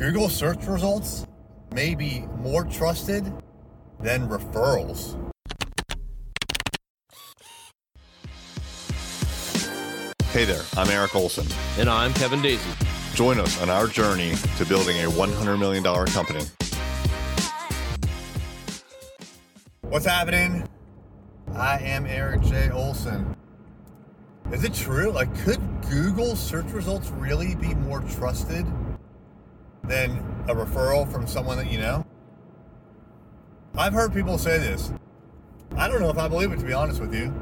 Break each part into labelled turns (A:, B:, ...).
A: Google search results may be more trusted than referrals. Hey there, I'm Eric Olson.
B: And I'm Kevin Daisy.
A: Join us on our journey to building a $100 million company. What's happening? I am Eric J. Olson. Is it true? Like, could Google search results really be more trusted than a referral from someone that you know? I've heard people say this. I don't know if I believe it, to be honest with you.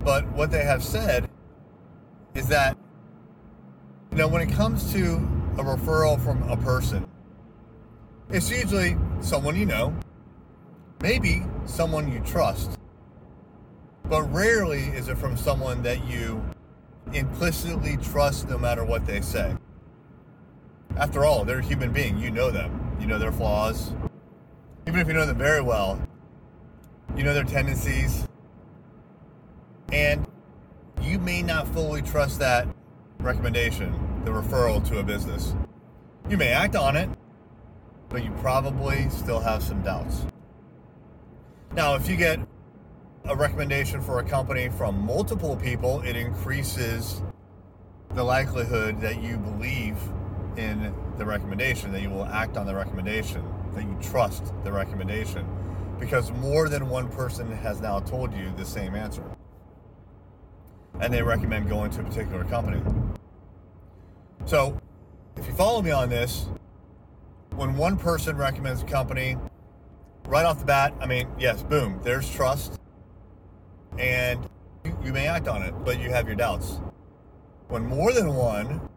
A: But what they have said is that, you know, when it comes to a referral from a person, it's usually someone you know, maybe someone you trust, but rarely is it from someone that you implicitly trust no matter what they say. After all, they're a human being. You know them, you know their flaws. Even if you know them very well, you know their tendencies. And you may not fully trust that recommendation, the referral to a business. You may act on it, but you probably still have some doubts. Now, if you get a recommendation for a company from multiple people, it increases the likelihood that you believe in the recommendation, that you will act on the recommendation, that you trust the recommendation, because more than one person has now told you the same answer and they recommend going to a particular company. So, if you follow me on this, when one person recommends a company, right off the bat, I mean, yes, boom, there's trust, and you may act on it, but you have your doubts. When more than one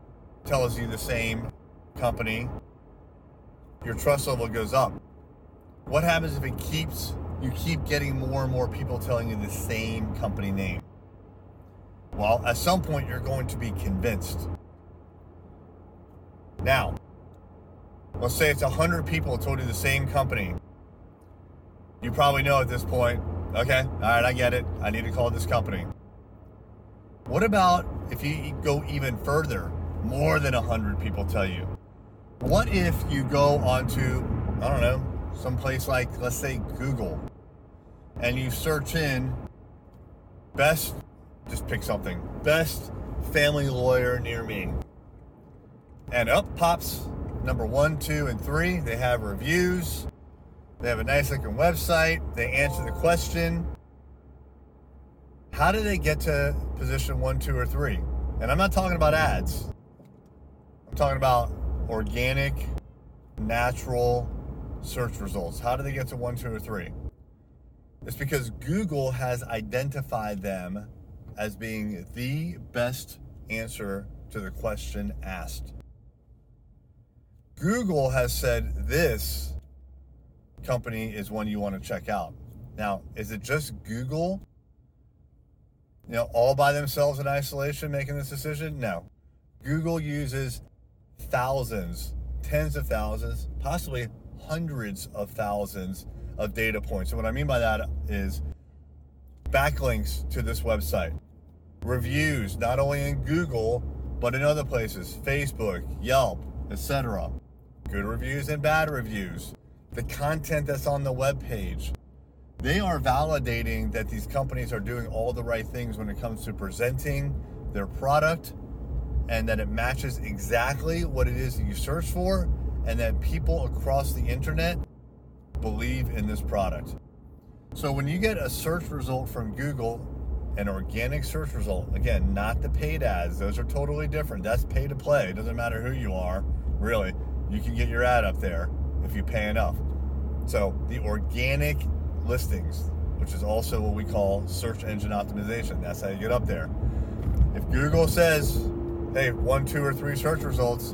A: tells you the same company, your trust level goes up. What happens if it keeps you keep getting more and more people telling you the same company name? Well, at some point, you're going to be convinced. Now, let's say it's 100 people told you the same company. You probably know at this point, okay, all right, I get it. I need to call this company. What about if you go even further? More than 100 people tell you. What if you go onto, I don't know, some place like, let's say, Google, and you search in best just pick something. Best family lawyer near me. And up pops number one, two, and three. They have reviews. They have a nice looking website. They answer the question. How do they get to position one, two, or three? And I'm not talking about ads. Talking about organic, natural search results. How do they get to one, two, or three? It's because Google has identified them as being the best answer to the question asked. Google has said this company is one you want to check out. Now, is it just Google, you know, all by themselves in isolation making this decision? No. Google uses thousands, tens of thousands, possibly hundreds of thousands of data points. And what I mean by that is backlinks to this website, reviews, not only in Google, but in other places, Facebook, Yelp, etc. Good reviews and bad reviews. The content that's on the web page. They are validating that these companies are doing all the right things when it comes to presenting their product and that it matches exactly what it is that you search for and that people across the internet believe in this product. So when you get a search result from Google an organic search result. Again, not the paid ads. Those are totally different. That's pay to play. It doesn't matter who you are, really. You can get your ad up there if you pay enough. So the organic listings, which is also what we call search engine optimization. That's how you get up there. If Google says, hey, one, two, or three search results,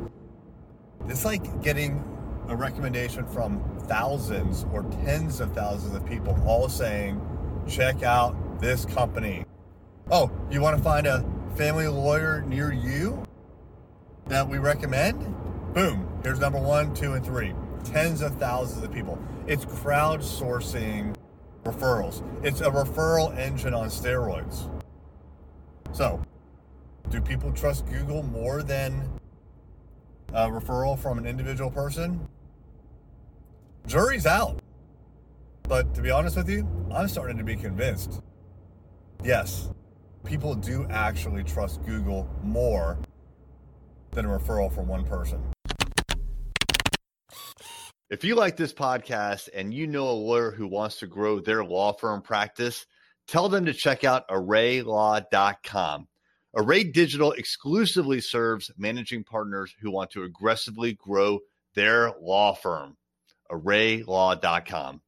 A: it's like getting a recommendation from thousands or tens of thousands of people all saying, check out this company. Oh, you want to find a family lawyer near you that we recommend? Boom. Here's number one, two, and three. Tens of thousands of people. It's crowdsourcing referrals. It's a referral engine on steroids. So, do people trust Google more than
C: a referral from an individual person, jury's out. But to be honest with you, I'm starting to be convinced. Yes, people do actually trust Google more than a referral from one person.
A: If you like this podcast and you know a lawyer who wants to grow their law firm practice, tell them to check out arraylaw.com. Array Digital exclusively serves managing partners who want to aggressively grow their law firm. arraylaw.com.